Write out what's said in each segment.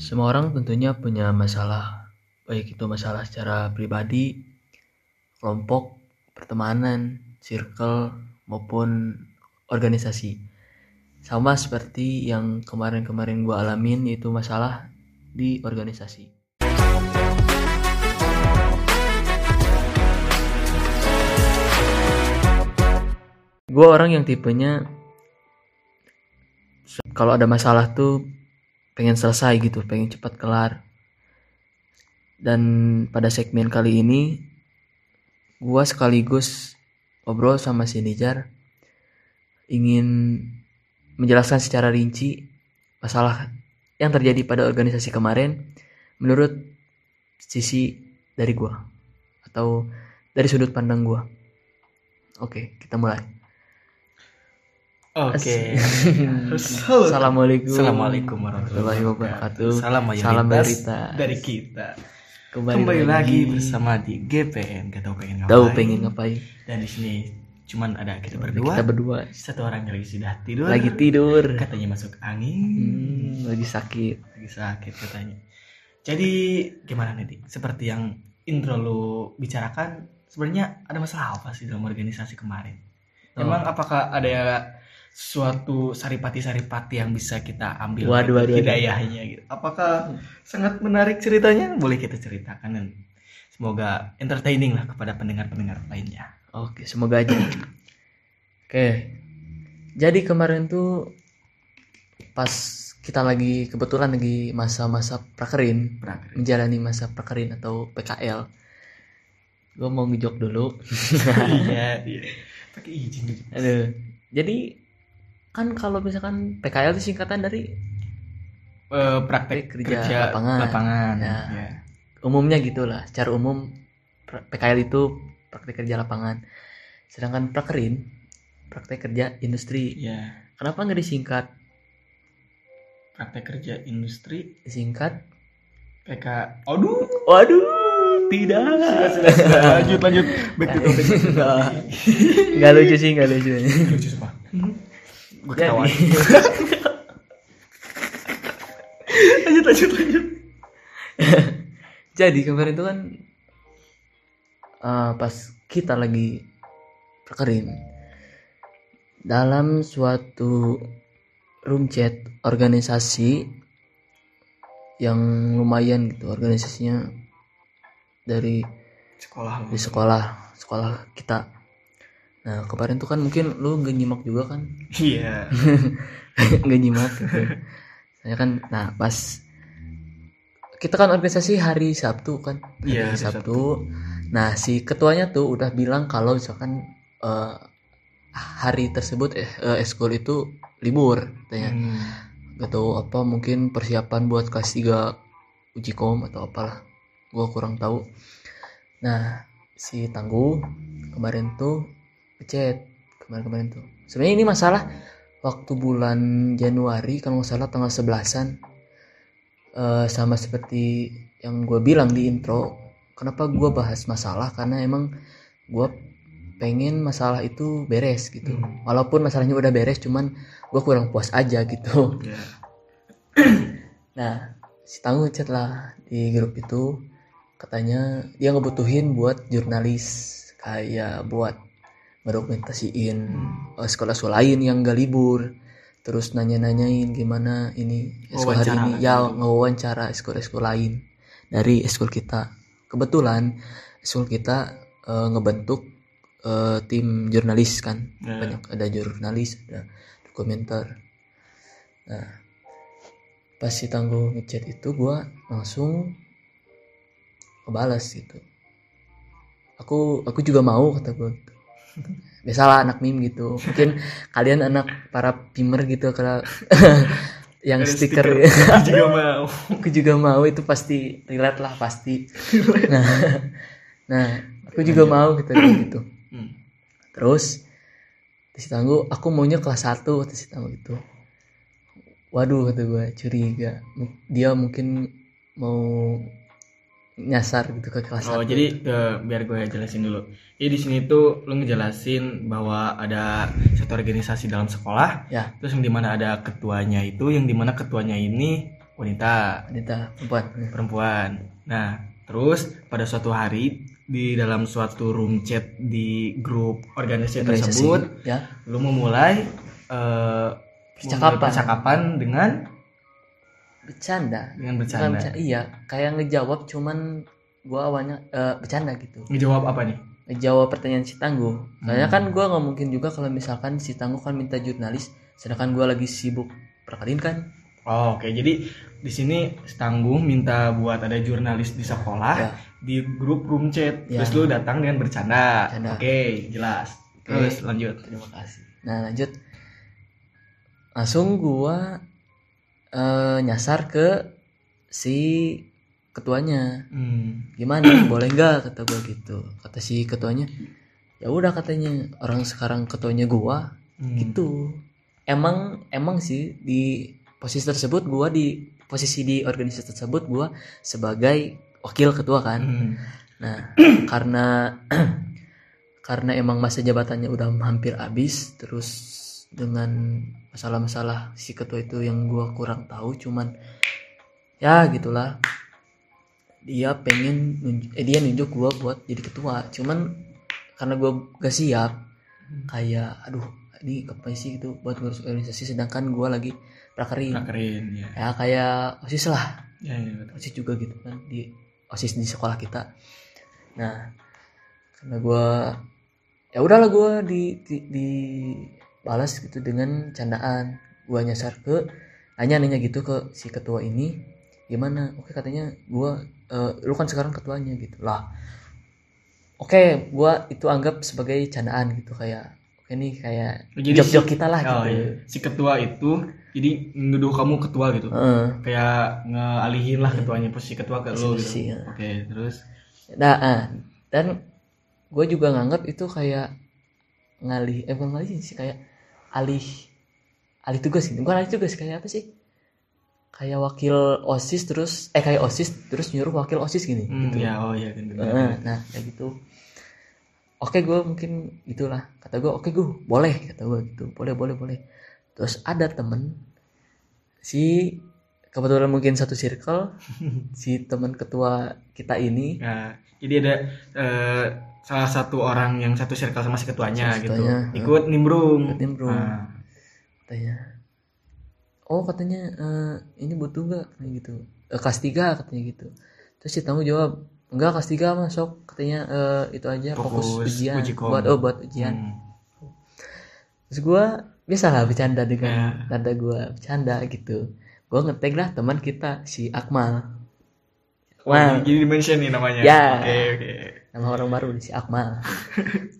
Semua orang tentunya punya masalah, baik itu masalah secara pribadi, kelompok, pertemanan, circle, maupun organisasi. Sama seperti yang kemarin-kemarin gue alamin yaitu masalah di organisasi. Gue orang yang tipenya kalau ada masalah tuh pengen selesai gitu, pengen cepat kelar. Dan pada segmen kali ini gua sekaligus ngobrol sama si Nijar ingin menjelaskan secara rinci masalah yang terjadi pada organisasi kemarin menurut sisi dari gua atau dari sudut pandang gua. Oke, kita mulai. Oke. Assalamualaikum. Assalamualaikum warahmatullahi wabarakatuh. Salam Salam mayoritas. dari kita. Kembali, Kembali, lagi bersama di GPN. Gak tahu pengen ngapain. Tahu pengen ngapain? Dan di sini cuman ada kita berdua. Kita berdua Satu orang lagi sudah tidur. lagi tidur. Katanya masuk angin. Hmm, lagi sakit. Lagi sakit katanya. Jadi gimana nih? Dik? Seperti yang intro lu bicarakan, sebenarnya ada masalah apa sih dalam organisasi kemarin? Oh. Emang apakah ada suatu saripati-saripati yang bisa kita ambil Waduh, waduh, hidayahnya gitu. Apakah sangat menarik ceritanya? Boleh kita ceritakan dan semoga entertaining lah kepada pendengar-pendengar lainnya. Oke, semoga aja. Oke. Jadi kemarin tuh pas kita lagi kebetulan lagi masa-masa prakerin, Prakerin. menjalani masa prakerin atau PKL. Gue mau ngejok dulu. iya, iya. Pakai izin. Aduh. Jadi kan kalau misalkan PKL itu singkatan dari Eh, praktek Kerja kerja, lapangan. lapangan. Ya. Ya. umumnya gitulah. Secara umum PKL itu praktek kerja lapangan. Sedangkan prakerin praktek kerja industri. Ya. Kenapa nggak disingkat? Praktek kerja industri Disingkat PK. Aduh. Waduh, tidak. lanjut lanjut. Back to Nggak. topic. Nggak lucu sih, nggak lucu. Lucu sumpah. Gue ketawa. Jadi, lanjut lanjut lanjut. jadi kemarin itu kan eh, pas kita lagi prakerin dalam suatu room chat organisasi yang lumayan gitu organisasinya dari Sekolah di sekolah sekolah kita nah kemarin tuh kan mungkin lu nggak nyimak juga kan Iya. nggak nyimak gitu. saya kan nah pas kita kan organisasi hari Sabtu kan hari Iya, hari Sabtu. nah si ketuanya tuh udah bilang kalau misalkan eh, hari tersebut eh, eh, eskul itu libur katanya Hmm. gak tahu apa mungkin persiapan buat kelas 3 uji kom atau apalah gua kurang tahu nah si tangguh kemarin tuh ngechat kemarin-kemarin tuh. Sebenarnya ini masalah waktu bulan Januari kalau nggak salah tanggal 11-an Eh, sama seperti yang gue bilang di intro kenapa gua bahas masalah? Karena emang gua pengen masalah itu beres gitu. Hmm. walaupun masalahnya udah beres cuman gua kurang puas aja gitu. Ya. Nah, si Tangguh chat lah di grup itu. Katanya dia ngebutuhin buat jurnalis kayak buat ngedokumentasiin eh, sekolah-sekolah lain yang gak libur. Terus nanya-nanyain gimana ini eskul hari ini. lah ya ngewawancara eskul-eskul lain dari eskul kita. Kebetulan eskul kita eh, ngebentuk eh, tim jurnalis kan. Ya. banyak ada jurnalis ada dokumenter. Nah pas si tangguh ngechat itu gua langsung ngebalas gitu. Aku aku juga mau kata gue biasalah anak meme gitu. Mungkin kalian anak para pimer gitu kalau yang Ada stiker, Aku juga mau. aku juga mau itu pasti relate lah pasti. Nah nah aku juga mau gitu gitu. Hmm. terus si tangguh aku maunya kelas 1 kata si tangguh itu waduh kata gue curiga. Dia mungkin mau nyasar gitu ke kelas Oh 1 jadi eh, biar gue jelasin dulu. Jadi di sini tuh lu ngejelasin bahwa ada satu organisasi dalam sekolah, ya. terus yang di mana ada ketuanya itu, yang di mana ketuanya ini wanita. Wanita perempuan. Perempuan. Nah terus pada suatu hari di dalam suatu room chat di grup organisasi, Organisasi, tersebut ya. lu memulai eh, Percakapan. memulai percakapan dengan bercanda. Dengan Bukan bercanda. bercanda, iya kayak ngejawab cuman gua awalnya eh, bercanda gitu. Ngejawab apa nih? Ngejawab pertanyaan si tangguh. Hmm. kan gua nggak mungkin juga kalau misalkan si tangguh kan minta jurnalis sedangkan gua lagi sibuk perkalin kan. Oh, oke. Jadi di sini Tangguh minta buat ada jurnalis di sekolah Ya. di grup room chat. Ya. terus lu datang dengan bercanda. Bercanda. oke jelas. Oke. terus lanjut. Terima kasih. Nah lanjut. Langsung gua eh, nyasar ke si ketuanya. Hmm. gimana? Boleh nggak? Kata gua gitu. Kata si ketuanya ya udah katanya. Orang sekarang ketuanya gua. Hmm. gitu. Emang emang sih di posisi tersebut gua di posisi di organisasi tersebut gua sebagai wakil ketua kan. Hmm. nah karena karena emang masa jabatannya udah hampir habis terus dengan masalah-masalah si ketua itu yang gua kurang tahu cuman ya gitulah. Dia pengen eh, dia nunjuk gua buat jadi ketua cuman karena gua gak siap kayak aduh ini ngapain sih gitu buat ngurus organisasi? Sedangkan gua lagi prakerin. Prakerin ya. ya kayak osis lah. Ya, ya, betul. osis juga gitu kan di osis di sekolah kita. Nah karena gua ya udahlah gua di, di, di- balas gitu dengan candaan gua nyasar ke nanya nanya gitu ke si ketua ini gimana oke katanya gua eh, lu kan sekarang ketuanya gitu lah oke gua itu anggap sebagai candaan gitu kayak oke nih kayak Jadi jok jok si- kita lah Oh, gitu iya. Si ketua itu jadi nuduh kamu ketua gitu. Heeh. Kayak ngalihin lah ketuanya posisi ketua ke lu gitu. ya. Oke, terus Nah, ah, dan gue juga nganggap itu kayak ngalih, eh bukan ngalih sih, kayak alih, alih tugas gitu. Bukan alih tugas, kayak apa sih? Kayak wakil osis terus, eh kayak osis terus nyuruh wakil osis gini. hmm, gitu. ya oh ya kan. Heeh, nah, kayak gitu. Oke, gue mungkin itulah. Kata gue, oke gue, boleh. Kata gue gitu, boleh, boleh, boleh. Terus ada temen, si kebetulan mungkin satu circle, si teman ketua kita ini Ya, jadi ada eh, salah satu orang yang satu circle sama si ketuanya gitu. Ikut nimbrung. Ikut nimbrung. Nah, katanya oh katanya eh, ini butuh nggak katanya gitu Eh, kelas tiga katanya gitu terus si tamu jawab enggak kelas tiga masuk katanya eh, itu aja fokus, Fokus ujian uji kom. buat oh buat ujian hmm. terus gua biasalah bercanda dengan Ya. nada gua bercanda gitu gua ngetag lah teman kita si Akmal Oh, Wah. jadi di mention nih namanya. Ya. Oke, oke. Nama orang baru si Akmal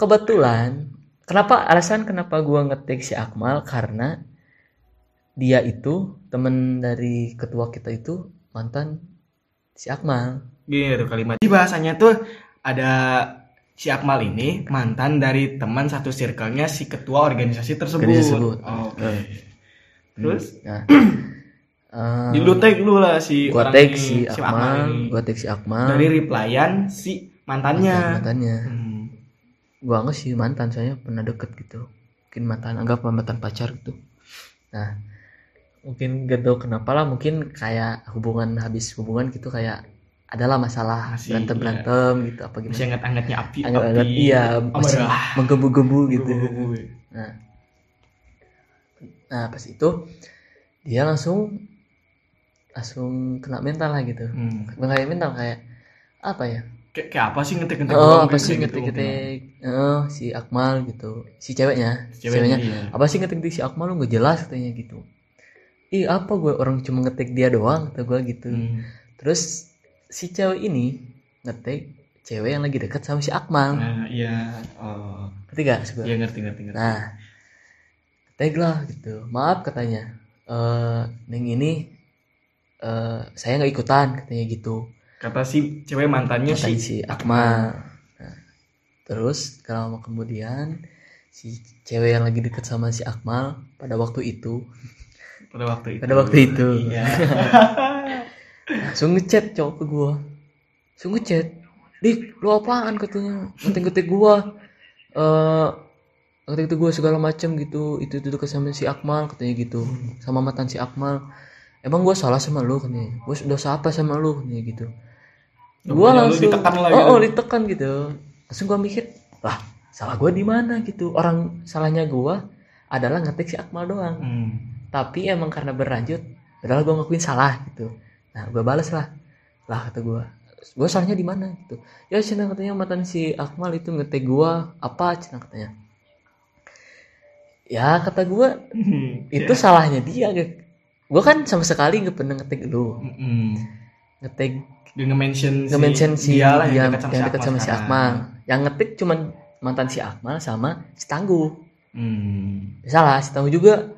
kebetulan kenapa alasan kenapa gua ngetik si Akmal karena dia itu temen dari ketua kita itu mantan si Akmal Gini tuh kalimat. Di bahasanya tuh ada si Akmal ini mantan dari teman satu circle-nya si ketua organisasi tersebut. Tersebut. Oh, Oke. Eh. Terus nah eh, di lu tag lu lah si gua orang tag ini, si Akmal ini. gua tag si Akmal dari replyan si mantannya. mantan- mantannya Hmm. gua anggap sih mantan saya pernah deket gitu mungkin mantan anggap mantan pacar gitu nah mungkin gak tau kenapa lah mungkin kayak hubungan habis hubungan gitu kayak adalah masalah Masih, berantem berantem gitu apa Masih gimana anget-angetnya api. anget-anget api. iya masih Amarah. menggebu-gebu gitu Gebu-gebu. nah nah pas itu dia langsung langsung kena mental lah gitu Hmm. mental kayak apa ya Kayak, kayak apa sih ngetik-ngetik oh apa gitu, sih gitu, ngetik-ngetik oh si Akmal gitu si ceweknya si Ceweknya, ceweknya iya. apa sih ngetik-ngetik si Akmal lu nggak jelas katanya gitu ih apa gue orang cuma ngetik dia doang kata gue gitu Hmm. terus si cewek ini ngetik cewek yang lagi deket sama si Akmal Nah, iya. Oh. ngerti gak gua? Iya ngerti ngerti ngerti. nah tag lah gitu maaf katanya eh neng ini eh saya nggak ikutan katanya gitu Kata si cewek mantannya Mantan si si Akmal. Nah, terus kalau lama kemudian si cewek yang lagi deket sama si Akmal pada waktu itu. Pada waktu itu. Pada waktu itu. Iya. langsung ngechat cowok ke gua. Langsung ngechat. Dik lu apaan? katanya. Ngetik-ngetik gua. Eh ngetik-ngetik gua segala macam gitu. Itu itu deket sama si Akmal katanya gitu. Sama mantan si Akmal. Emang gue salah sama lu? kan gue dosa apa sama lu kan gitu gue lu langsung ditekan lah oh, gitu. oh ditekan gitu. Langsung gue mikir lah salah gue di mana gitu? Orang salahnya gue adalah ngetik si Akmal doang. Hmm. tapi emang karena berlanjut adalah gue ngakuin salah gitu. Nah gue balas lah. Lah kata gue gue salahnya di mana? Gitu. Ya cina katanya mantan si Akmal itu ngetik gue apa cina katanya. Ya kata gue itu salahnya dia gue kan sama sekali nggak pernah ngetik lu. Mm-mm. Ngetik. Dia nge-mention si, nge-mention si dia lah yang, dekat sama, yang si dekat sama si. Akmal. Yang ngetik cuman mantan si Akmal sama si Tangguh. Hmm. salah si Tangguh juga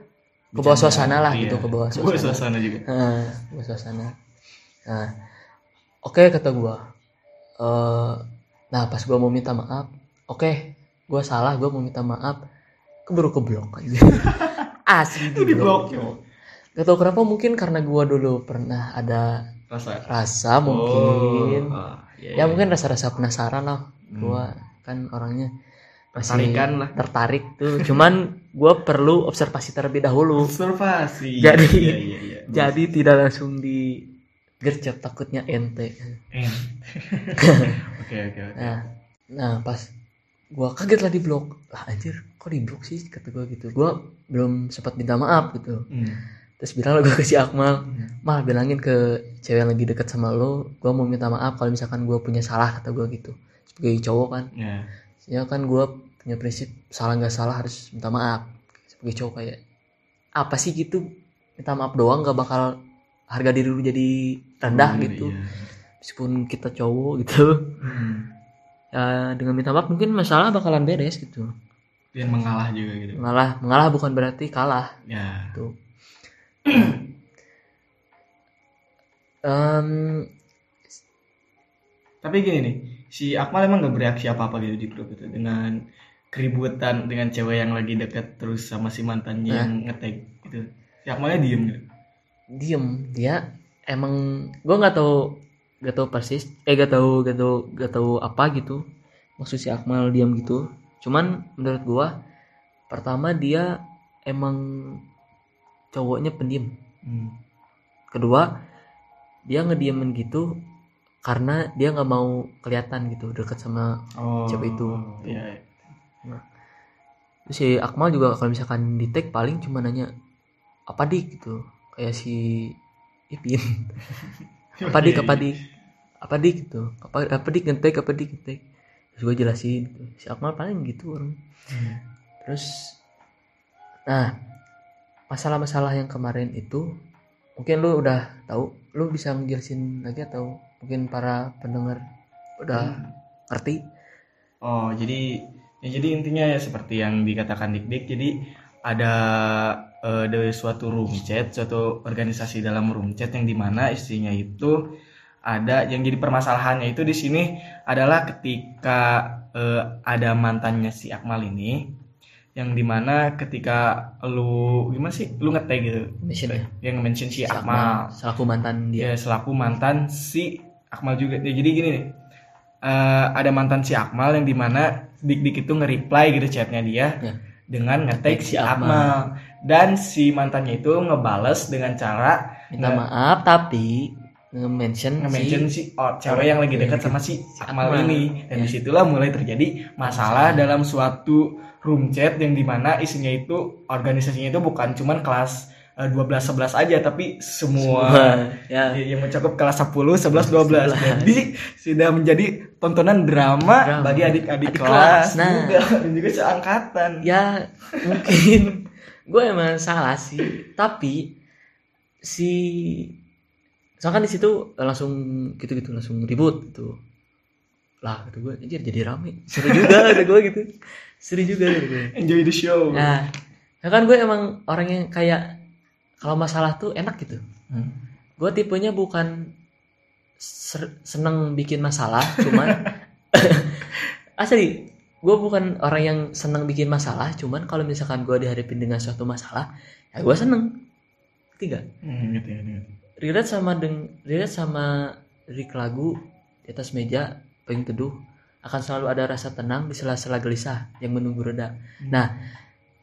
ke bawah suasana lah iya. gitu ke bawah Ke bawah suasana suasana juga. Heeh, ke bawah suasana. Nah oke kata gua. Eh, nah pas gua mau minta maaf oke gua salah gua mau minta maaf. Keburu keblok aja. Asli di blok Gak tau kenapa mungkin karena gua dulu pernah ada Rasa. rasa mungkin Oh, iya, ya iya. mungkin rasa-rasa penasaran lah Hmm. gua kan orangnya masih lah. tertarik tuh cuman gua perlu observasi terlebih dahulu Observasi. Jadi- Iya, iya, iya. jadi tidak langsung digercep takutnya ente. Oke, oke, oke. nah nah pas gua kaget lah di blok lah anjir kok di blok sih kata gua gitu gua belum sempat minta maaf gitu Hmm. Terus bilang lah gua ke si Akmal Hmm. mal bilangin ke cewek yang lagi deket sama lo gua mau minta maaf kalau misalkan gua punya salah kata gua gitu sebagai cowok kan Ya. ya kan gue punya prinsip salah nggak salah harus minta maaf sebagai cowok kayak apa sih gitu minta maaf doang nggak bakal harga diri lu jadi rendah Hmm, gitu iya. meskipun kita cowok gitu Hmm. ya dengan minta maaf mungkin masalah bakalan beres gitu Dan mengalah juga gitu. mengalah mengalah bukan berarti kalah Ya. gitu Em, Tapi gini nih, si Akmal emang gak bereaksi apa-apa gitu di grup itu dengan keributan dengan cewek yang lagi deket terus sama si mantannya Nah. yang ngetag gitu. Si Akmalnya diem gitu. diem dia emang gue nggak tahu gak tahu persis eh gak tahu gak tahu gak tahu apa gitu maksud si Akmal diam gitu cuman menurut gua pertama dia emang cowoknya pendiam Hmm. kedua dia ngediemin gitu karena dia nggak mau kelihatan gitu deket sama Oh. Cewek itu. Iya. Terus si Akmal juga kalau misalkan di tag paling cuma nanya apa dik gitu kayak si Ipin apa dik apa dik apa dik gitu apa apa dik ngetek apa dik ngetek terus gue jelasin gitu. si Akmal paling gitu orang Hmm. terus nah masalah-masalah yang kemarin itu mungkin lu udah tahu lu bisa ngejelasin lagi atau mungkin para pendengar udah ngerti Oh, jadi ya jadi intinya ya seperti yang dikatakan Dik-Dik. Jadi ada eh, dari suatu room chat, suatu organisasi dalam room chat yang di mana isinya itu ada yang jadi permasalahannya itu di sini adalah ketika eh, ada mantannya si Akmal ini yang di mana ketika lu gimana sih? Lu ngetag gitu. Mission ya? Yang mention si Akmal. selaku mantan dia. Dia selaku mantan si Akmal juga. Ya, jadi gini nih. Eh, ada mantan si Akmal yang di mana dik dik itu nge-reply gitu chatnya dia Ya. dengan nge-tag si Akmal. Akmal. Dan si mantannya itu ngebales dengan cara minta nge- maaf tapi nge-mention nge-mention si si oh, cewek yang lagi dekat sama si Akmal Akmal. ini. Dan Ya. di situlah mulai terjadi masalah. dalam suatu room chat yang di mana isinya itu organisasinya itu bukan cuman kelas eh, 12 11 aja tapi semua ya. Yang mencakup kelas 10, 11, 12. Jadi sudah menjadi tontonan drama, Drama. bagi adik-adik Adik kelas, kelas, nah. juga dan juga seangkatan. ya mungkin. Gue emang salah sih. Tapi si soalnya kan di situ langsung gitu-gitu langsung ribut gitu. Lah kata gue anjir jadi rame. Seru juga kata gue gitu seru juga gue Enjoy the show. nah ya kan gue emang orang yang kayak kalau masalah tuh enak gitu Hmm. gue tipenya bukan ser- seneng bikin masalah cuman asli gue bukan orang yang seneng bikin masalah cuman kalau misalkan gue dihadapin dengan suatu masalah ya gue seneng tiga Hmm, gitu ya, gitu. relate sama deng relate sama lirik lagu di atas meja paling teduh akan selalu ada rasa tenang di sela-sela gelisah yang menunggu reda. Nah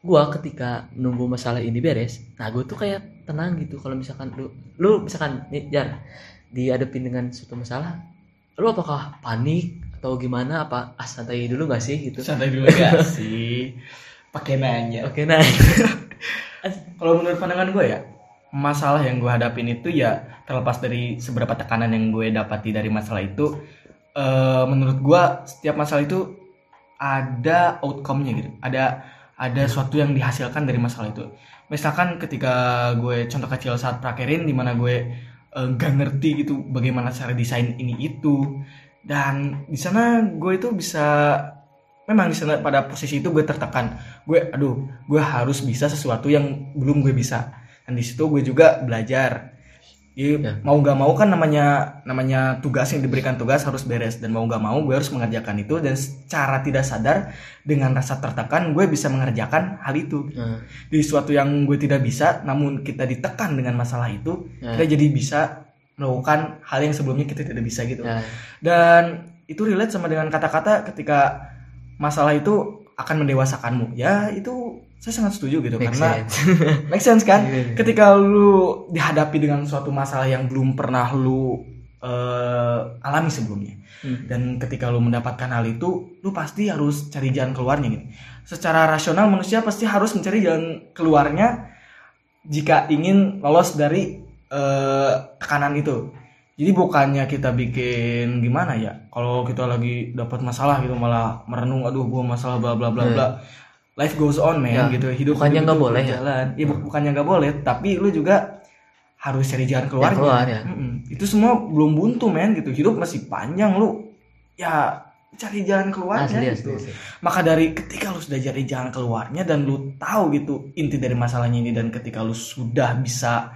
gua ketika nunggu masalah ini beres nah gue tuh kayak tenang gitu. Kalau misalkan lu lu misalkan nih jar dihadapin dengan suatu masalah lu apakah panik atau gimana? Apa ah santai dulu gak sih? gitu. Santai dulu gak sih? Pakai nanya. Oke nah kalau menurut pandangan gue ya masalah yang gue hadapin itu ya terlepas dari seberapa tekanan yang gue dapati dari masalah itu eh, menurut gue setiap masalah itu ada outcome-nya gitu. Ada ada sesuatu yang dihasilkan dari masalah itu. Misalkan ketika gue contoh kecil saat prakerin di mana gue eh, nggak ngerti gitu bagaimana cara desain ini itu. Dan di sana gue itu bisa memang di sana pada posisi itu gue tertekan. Gue aduh gue harus bisa sesuatu yang belum gue bisa. Dan di situ gue juga belajar Jadi, Ya. mau gak mau kan namanya namanya tugas yang diberikan tugas harus beres. Dan mau gak mau gue harus mengerjakan itu. Dan secara tidak sadar dengan rasa tertekan gue bisa mengerjakan hal itu. Nah, di suatu yang gue tidak bisa namun kita ditekan dengan masalah itu Ya. kita jadi bisa melakukan hal yang sebelumnya kita tidak bisa gitu. Ya, dan itu relate sama dengan kata-kata ketika masalah itu akan mendewasakanmu. Ya itu saya sangat setuju gitu make karena sense. make sense kan Iya. ketika lu dihadapi dengan suatu masalah yang belum pernah lu eh, alami sebelumnya Hmm. dan ketika lu mendapatkan hal itu lu pasti harus cari jalan keluarnya gitu secara rasional manusia pasti harus mencari jalan keluarnya jika ingin lolos dari eh, tekanan itu jadi bukannya kita bikin gimana ya kalau kita lagi dapat masalah gitu malah merenung aduh gua masalah bla bla bla Hmm. Life goes on man Ya, gitu hidup bukannya nggak boleh ya? berjalan. ya bu- bukannya nggak boleh tapi lu juga harus cari jalan keluarnya keluar ya. Mm-mm. itu semua belum buntu men gitu hidup masih panjang lu ya cari jalan keluarnya Asli, gitu asli, asli. maka dari ketika lu sudah cari jalan keluarnya dan lu tahu gitu inti dari masalahnya ini dan ketika lu sudah bisa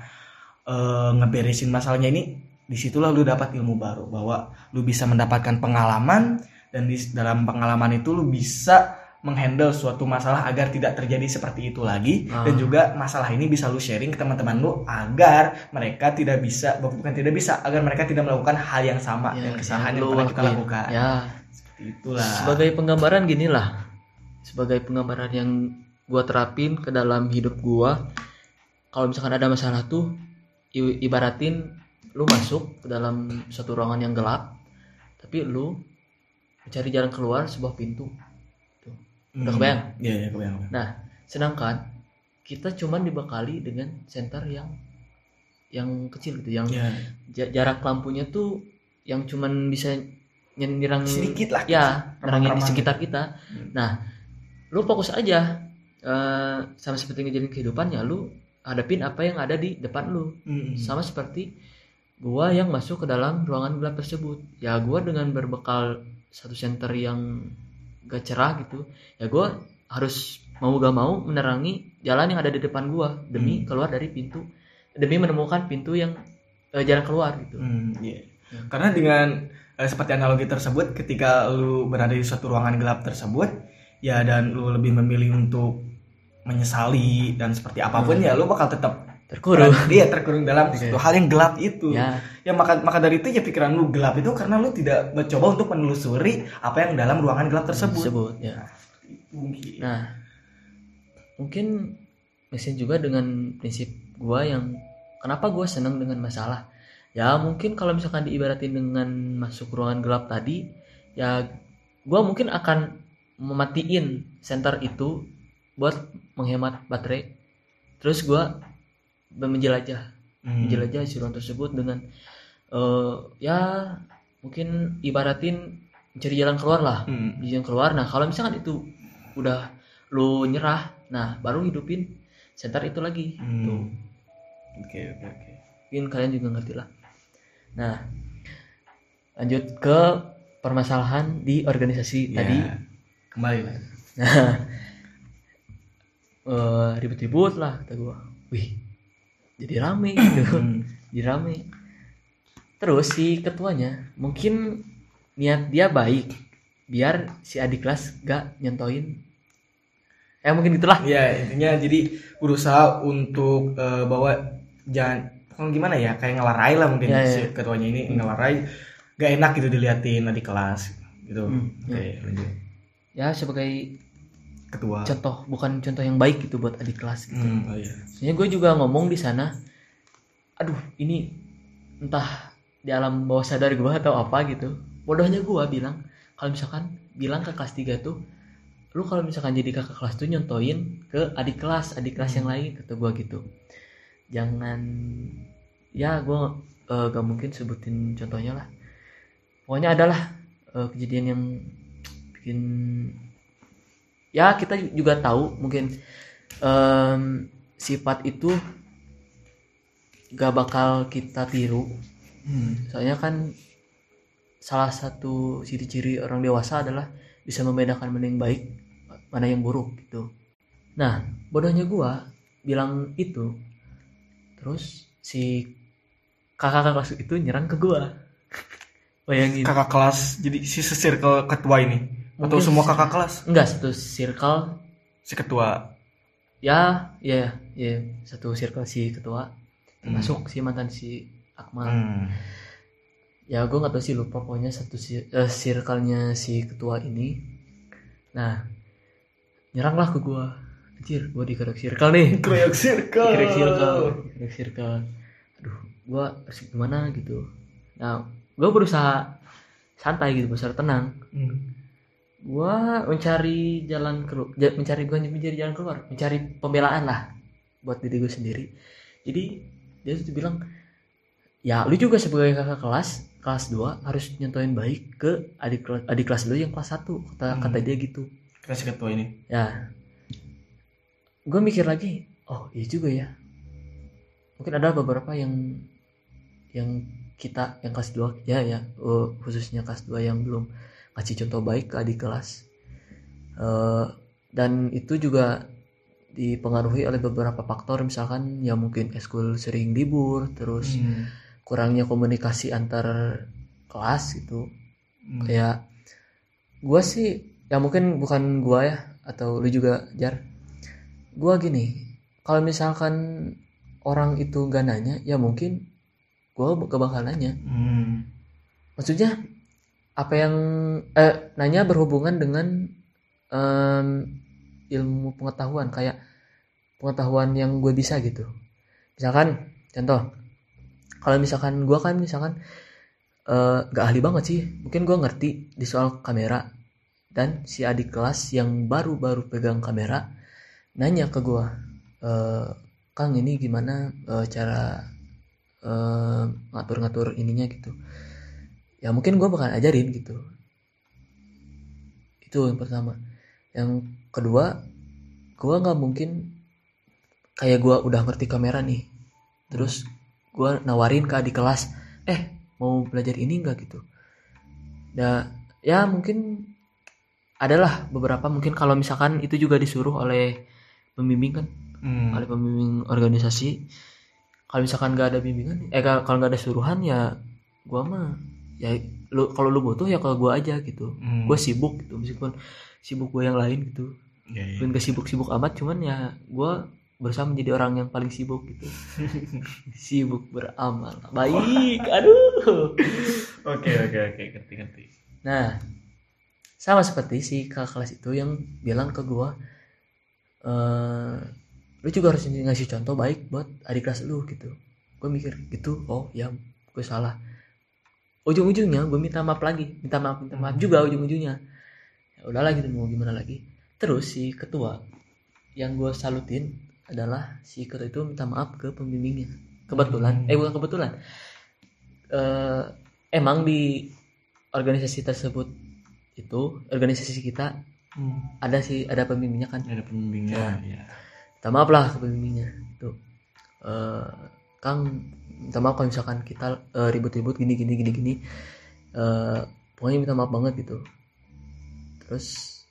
eh, ngeberesin masalahnya ini di situlah lu dapat ilmu baru bahwa lu bisa mendapatkan pengalaman dan di dalam pengalaman itu lu bisa menghandle suatu masalah agar tidak terjadi seperti itu lagi. Ah. dan juga masalah ini bisa lu sharing ke teman-teman lu agar mereka tidak bisa bukan tidak bisa agar mereka tidak melakukan hal yang sama Ya, dan kesalahan yang yang pernah kita lakukan. Ya. Seperti itulah. Sebagai penggambaran gini lah. Sebagai penggambaran yang gua terapin ke dalam hidup gua kalau misalkan ada masalah tuh i- ibaratin lu masuk ke dalam satu ruangan yang gelap tapi lu mencari jalan keluar sebuah pintu Udah Hmm. kebayang? Iya, iya, kebayang. nah sedangkan kita cuman dibekali dengan center yang yang kecil gitu yang ja- jarak lampunya tuh yang cuman bisa nyerang Sedikit lah. ya nerangin di sekitar kita Hmm. nah lu fokus aja eh, sama seperti ngejalanin kehidupannya lu hadapin apa yang ada di depan lu Hmm. sama seperti gua yang masuk ke dalam ruangan gelap tersebut ya gua dengan berbekal satu center yang gak cerah gitu ya gua harus mau gak mau menerangi jalan yang ada di depan gua demi Hmm. keluar dari pintu demi menemukan pintu yang eh, jalan keluar gitu Hmm, iya. Ya. Karena dengan eh, seperti analogi tersebut, ketika lu berada di suatu ruangan gelap tersebut, ya dan lu lebih memilih untuk menyesali dan seperti apa pun ya lu bakal tetap terkurung dia terkurung dalam Oke. suatu hal yang gelap itu. ya Ya maka maka dari itu ya pikiran lu gelap itu karena lu tidak mencoba untuk menelusuri apa yang dalam ruangan gelap tersebut. tersebut ya Mungkin. Nah, mungkin mesin juga dengan prinsip gua yang kenapa gua seneng dengan masalah. Ya mungkin kalau misalkan diibaratin dengan masuk ruangan gelap tadi, ya gua mungkin akan mematiin senter itu buat menghemat baterai. Terus gua menjelajah, Hmm. menjelajah si ruang tersebut dengan eh, ya mungkin ibaratin mencari jalan keluar lah Hmm. jalan keluar nah kalau misalkan itu udah lu nyerah nah baru hidupin center itu lagi Hmm. tuh Oke oke oke. mungkin kalian juga ngerti lah nah lanjut ke permasalahan di organisasi Ya, tadi kembali lah. nah eh, ribut-ribut lah kata gua wih jadi rame gitu Hmm. jadi rame terus si ketuanya mungkin niat dia baik biar si adik kelas gak nyentoin eh mungkin gitulah Iya intinya jadi berusaha untuk eh, bahwa jangan kan gimana ya kayak ngelarai lah mungkin Iya, si iya. ketuanya ini ngelarai gak enak gitu diliatin di kelas gitu. Hmm, Oke lanjut. ya sebagai ketua contoh bukan contoh yang baik gitu buat adik kelas gitu Hmm, oh iya Soalnya gue juga ngomong di sana, aduh ini entah di alam bawah sadar gue atau apa gitu. Bodohnya gue bilang, kalau misalkan bilang ke kelas 3 tuh, lu kalau misalkan jadi kakak kelas tuh nyontoin ke adik kelas, adik kelas yang lain kata gue gitu. Jangan, ya gue eh, gak mungkin sebutin contohnya lah. Pokoknya adalah eh, kejadian yang bikin, ya kita juga tahu mungkin em, sifat itu gak bakal kita tiru. Hmm. soalnya kan salah satu ciri-ciri orang dewasa adalah bisa membedakan mana yang baik mana yang buruk gitu. Nah bodohnya gua bilang itu terus si kakak kelas itu nyerang ke gua. Bayangin. Kakak kelas jadi si circle ketua ini atau semua se- kakak kelas? Enggak satu circle. Si ketua. Ya ya ya satu circle si ketua. Termasuk si mantan si Akmal. Hmm. ya gue nggak tahu sih lupa pokoknya satu si eh, circle-nya si ketua ini. Nah nyeranglah ke gue anjir gue dikerek circle nih. Kroyak circle. Dikerek circle circle. Aduh gue harus gimana gitu. Nah gue berusaha santai gitu berusaha tenang. Hmm. Gue mencari jalan keluar mencari gue mencari jalan keluar mencari pembelaan lah buat diri gue sendiri. Jadi dia tuh bilang ya lu juga sebagai kakak kelas kelas 2 harus nyontoin baik ke adik kelas adik kelas lu yang kelas 1 kata Hmm. kata dia gitu. Kita si ketua ini? Ya. Gue mikir lagi oh iya juga ya. Mungkin ada beberapa yang yang kita yang kelas 2 ya ya eh, khususnya kelas 2 yang belum kasih contoh baik ke adik kelas Eh, dan itu juga dipengaruhi oleh beberapa faktor misalkan ya mungkin eskul sering libur terus Hmm. kurangnya komunikasi antar kelas gitu Hmm. kayak gua sih ya mungkin bukan gua ya atau lu juga jar gua gini kalau misalkan orang itu gak nanya ya mungkin gak bakal nanya Hmm. maksudnya apa yang eh nanya berhubungan dengan em, ilmu pengetahuan kayak pengetahuan yang gue bisa gitu. Misalkan contoh kalau misalkan gue kan misalkan eh, gak ahli banget sih. Mungkin gue ngerti di soal kamera. Dan si adik kelas yang baru-baru pegang kamera nanya ke gue eh, kang ini gimana eh, cara eh, ngatur-ngatur ininya gitu ya mungkin gue bakal ajarin gitu. Itu yang pertama. Yang kedua gue nggak mungkin kayak gue udah ngerti kamera nih terus gue nawarin ke adik kelas eh mau belajar ini enggak gitu. Nah ya mungkin adalah beberapa mungkin kalau misalkan itu juga disuruh oleh pembimbing kan Hmm. oleh pembimbing organisasi kalau misalkan nggak ada bimbingan eh kalau kalau nggak ada suruhan ya gua mah ya lu kalau lu butuh ya kalau gua aja gitu. Hmm. gue sibuk gitu meskipun sibuk gue yang lain gitu. Iya. mungkin gak sibuk-sibuk amat cuman ya gue berusaha menjadi orang yang paling sibuk gitu. Sibuk beramal baik aduh. Oke oke oke ngerti ngerti. nah sama seperti si kakak kelas itu yang bilang ke gue eh lu juga harus ngasih contoh baik buat adik kelas lu gitu. Gue mikir gitu? Oh ya gue salah ujung-ujungnya gue minta maaf lagi minta maaf minta maaf juga ujung-ujungnya. Ya udahlah gitu mau gimana lagi. Terus si ketua yang gue salutin adalah si ketua itu minta maaf ke pembimbingnya kebetulan. Hmm. eh bukan kebetulan. Eh emang di organisasi tersebut itu organisasi kita Hmm. ada sih ada pembimbingnya kan? Ada pembimbingnya ya. minta maaf lah ke pembimbingnya tuh. Eh, kang minta maaf kalau misalkan kita eh, ribut-ribut gini gini gini gini Eh, pokoknya minta maaf banget gitu terus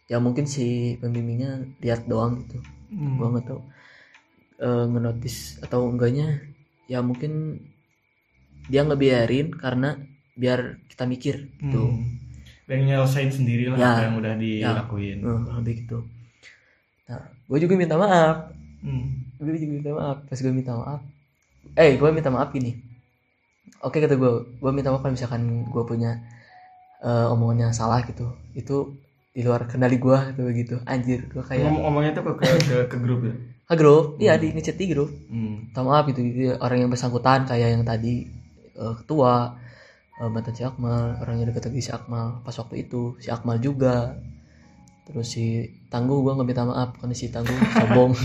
ya mungkin si pembimbingnya lihat doang gitu Hmm. gua nggak tahu Eh, ngenotis atau enggaknya ya mungkin dia ngebiarin karena biar kita mikir gitu Hmm. Dan nyelesain sendiri lah Ya. apa yang udah dilakuin. Eh, kurang lebih gitu nah gue juga minta maaf Hmm. gue juga minta maaf pas gue minta maaf eh gue minta maaf gini. Oke kata gue gue minta maaf kalau misalkan gue punya eh, omongan yang salah gitu. Itu di luar kendali gua gitu begitu anjir gua kayak Ngom- ngomongnya tuh ke ke, ke, ke grup ya? Ah grup. Iya di ngechat di grup. Hmm. minta maaf gitu, gitu orang yang bersangkutan kayak yang tadi eh, ketua eh, mantan si Akmal orang yang dekat lagi si Akmal. Pas waktu itu si Akmal juga. Terus si Tangguh gua nggak minta maaf. Karena si Tangguh sombong.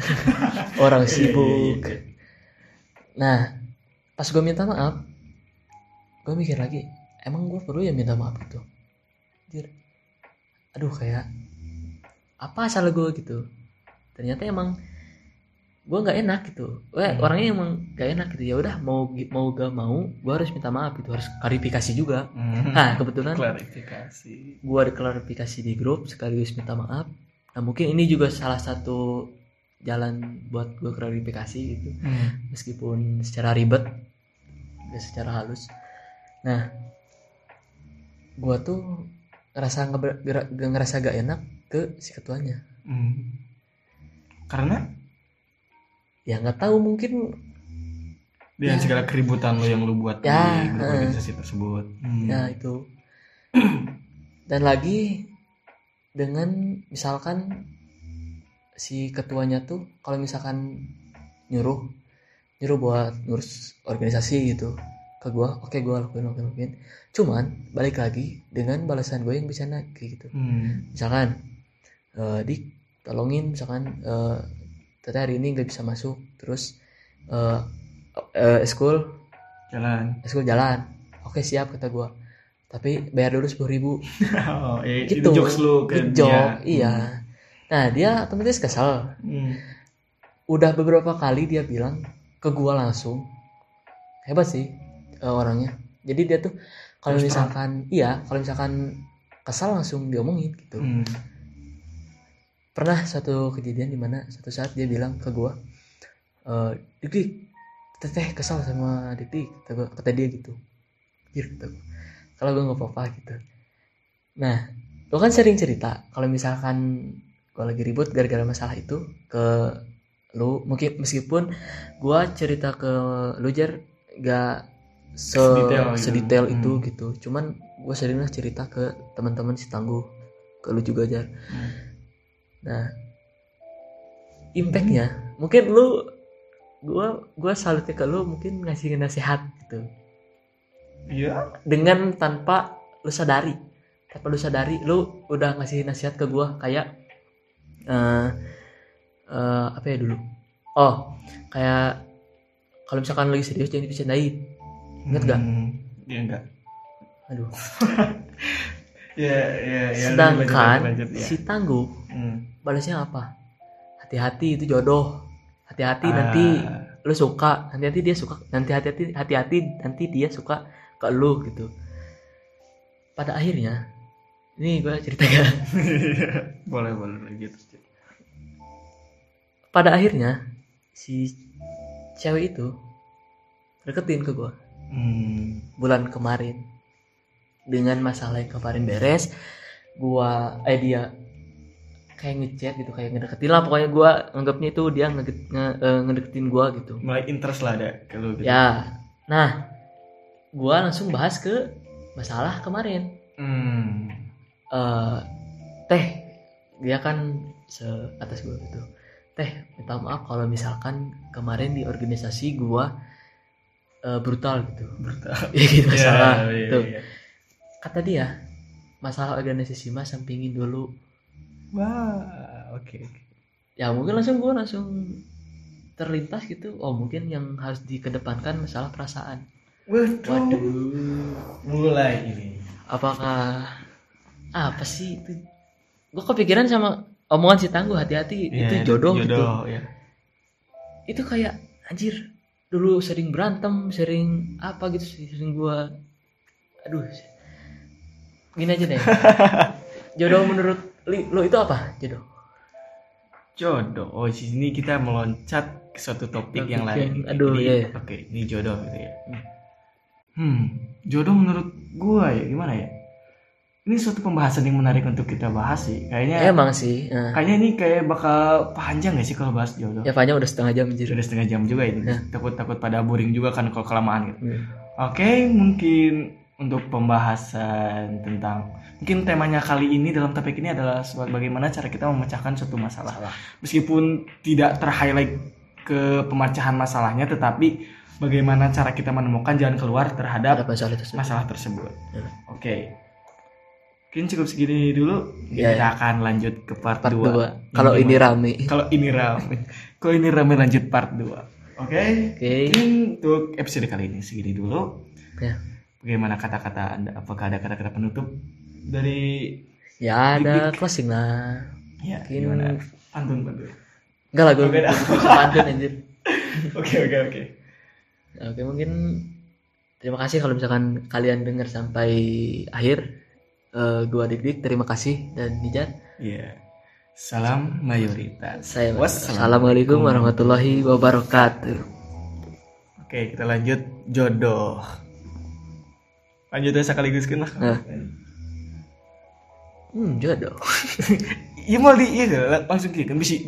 Orang sibuk nah pas gua minta maaf gua mikir lagi emang gua perlu ya minta maaf gitu Anjir. aduh kayak apa salah gua gitu? Ternyata emang gue nggak enak gitu. Wah, Hmm. orangnya emang gak enak gitu. Ya udah mau mau gak mau gue harus minta maaf gitu. Harus klarifikasi juga. Hmm. nah kebetulan klarifikasi. gue ada klarifikasi di grup sekaligus minta maaf. Nah mungkin ini juga salah satu jalan buat gue klarifikasi gitu hmm. meskipun secara ribet dan secara halus nah gue tuh ngerasa gera- ngerasa gak enak ke si ketuanya Hmm. karena ya nggak tahu mungkin dengan Ya. segala keributan lo yang lo buat Ya, di eh. organisasi tersebut Hmm. ya itu dan lagi dengan misalkan si ketuanya tuh kalau misalkan nyuruh nyuruh buat ngurus organisasi gitu ke gua oke gua lakuin lakuin lakuin. Cuman balik lagi dengan balasan gue yang bisa naik kayak gitu. Hmm. misalkan eh di tolongin misalkan eh tete hari ini nggak bisa masuk terus eh eh school jalan. school jalan. Oke siap kata gua. Tapi bayar dulu sepuluh ribu. Oh, ya, itu gitu. jokes lo ke Ngejok, dia iya nah dia otomatis kesal Hmm. udah beberapa kali dia bilang ke gua langsung hebat sih eh, orangnya jadi dia tuh kalau terang. misalkan iya kalau misalkan kesal langsung diomongin gitu Hmm. pernah satu kejadian di mana satu saat dia bilang ke gua eh dik dik teteh kesal sama dik dik kata, gua- kata dia gitu kata gua. kalau gue nggak apa-apa gitu nah lo kan sering cerita kalau misalkan gua lagi ribut gara-gara masalah itu ke lu mungkin meskipun gua cerita ke lu jar gak se Sedetail gitu. sedetail itu Hmm. gitu cuman gue seringnya cerita ke teman-teman si tangguh ke lu juga jar Hmm. Nah, impactnya mungkin lu gua gua salutnya ke lu mungkin ngasih nasihat gitu iya dengan tanpa lu sadari tanpa lu sadari lu udah ngasih nasihat ke gua kayak eh eh, apa ya dulu oh kayak kalau misalkan lagi serius jangan dibercandain Ingat gak? Hmm. Iya enggak. aduh Ya, ya, ya. sedangkan lanjut, lanjut, lanjut, ya. si tangguh Hmm. balasnya apa hati-hati itu jodoh hati-hati Ah. nanti lu suka nanti hati dia suka nanti hati-hati hati-hati nanti dia suka ke lu gitu pada akhirnya ini gue cerita ya boleh, boleh lanjut. pada akhirnya si cewek itu deketin ke gue Hmm. bulan kemarin dengan masalah yang kemarin beres gua eh dia kayak ngechat gitu kayak ngedeketin lah pokoknya gua nganggapnya itu dia nge- nge- eh, ngedeketin gua gitu Mulai interest lah ada kalau gitu. ya nah gua langsung bahas ke masalah kemarin Hmm. Eh teh dia kan se atas gua gitu teh minta maaf kalau misalkan kemarin di organisasi gua eh, brutal gitu Brutal. ya gitu masalah Iya, iya, tuh iya. kata dia masalah organisasi mah sampingin dulu Wah, oke. oke. ya mungkin langsung gue langsung terlintas gitu oh mungkin yang harus dikedepankan masalah perasaan Waduh. waduh Mulai ini. apakah apa sih itu gue kepikiran sama omongan si tangguh hati-hati Iya, itu jodoh, gitu Jodoh, ya. itu kayak anjir dulu sering berantem sering apa gitu sering gua aduh gini aja deh jodoh menurut li, lo itu apa jodoh Jodoh. Oh, di sini kita meloncat ke suatu topik Topik yang lain. yang- aduh, Jadi, iya, iya. Oke, ini jodoh gitu ya. Hmm. Hmm, jodoh menurut gua ya gimana ya? Ini suatu pembahasan yang menarik untuk kita bahas sih. Kayaknya emang sih nah, kayaknya ini kayak bakal panjang gak sih kalau bahas jodoh? ya panjang udah setengah jam anjir Sudah setengah jam juga ini. Ya. Takut-takut pada boring juga kan kalau kelamaan gitu. Hmm. Oke, mungkin untuk pembahasan tentang mungkin temanya kali ini dalam topik ini adalah bagaimana cara kita memecahkan suatu masalah. Meskipun tidak terhighlight ke pemecahan masalahnya, tetapi bagaimana cara kita menemukan jalan keluar ada terhadap masalah tersebut masalah tersebut. Ya. Oke. Mungkin cukup segini dulu. Ya, kita akan lanjut ke part, part 2. 2 kalau ini rame kalau ini rame. Kalau ini rame lanjut part 2. Oke. oke Mungkin untuk episode kali ini segini dulu. ya Bagaimana kata-kata Anda? Apakah ada kata-kata penutup dari ya ada closing lah ya Mungkin- gimana? Pantun pantun. enggak lah gue pantun anjir Oke oke oke. Oke mungkin terima kasih kalau misalkan kalian dengar sampai akhir. Eh, gua Dik terima kasih dan Nijat. Iya. Salam mayoritas. Saya Wassalamualaikum. Assalamualaikum warahmatullahi wabarakatuh. Oke kita lanjut jodoh. Lanjut ya sekaligus kan lah. Nah. Hmm, jodoh. Iya mau di iya langsung gitu kan bisa bisa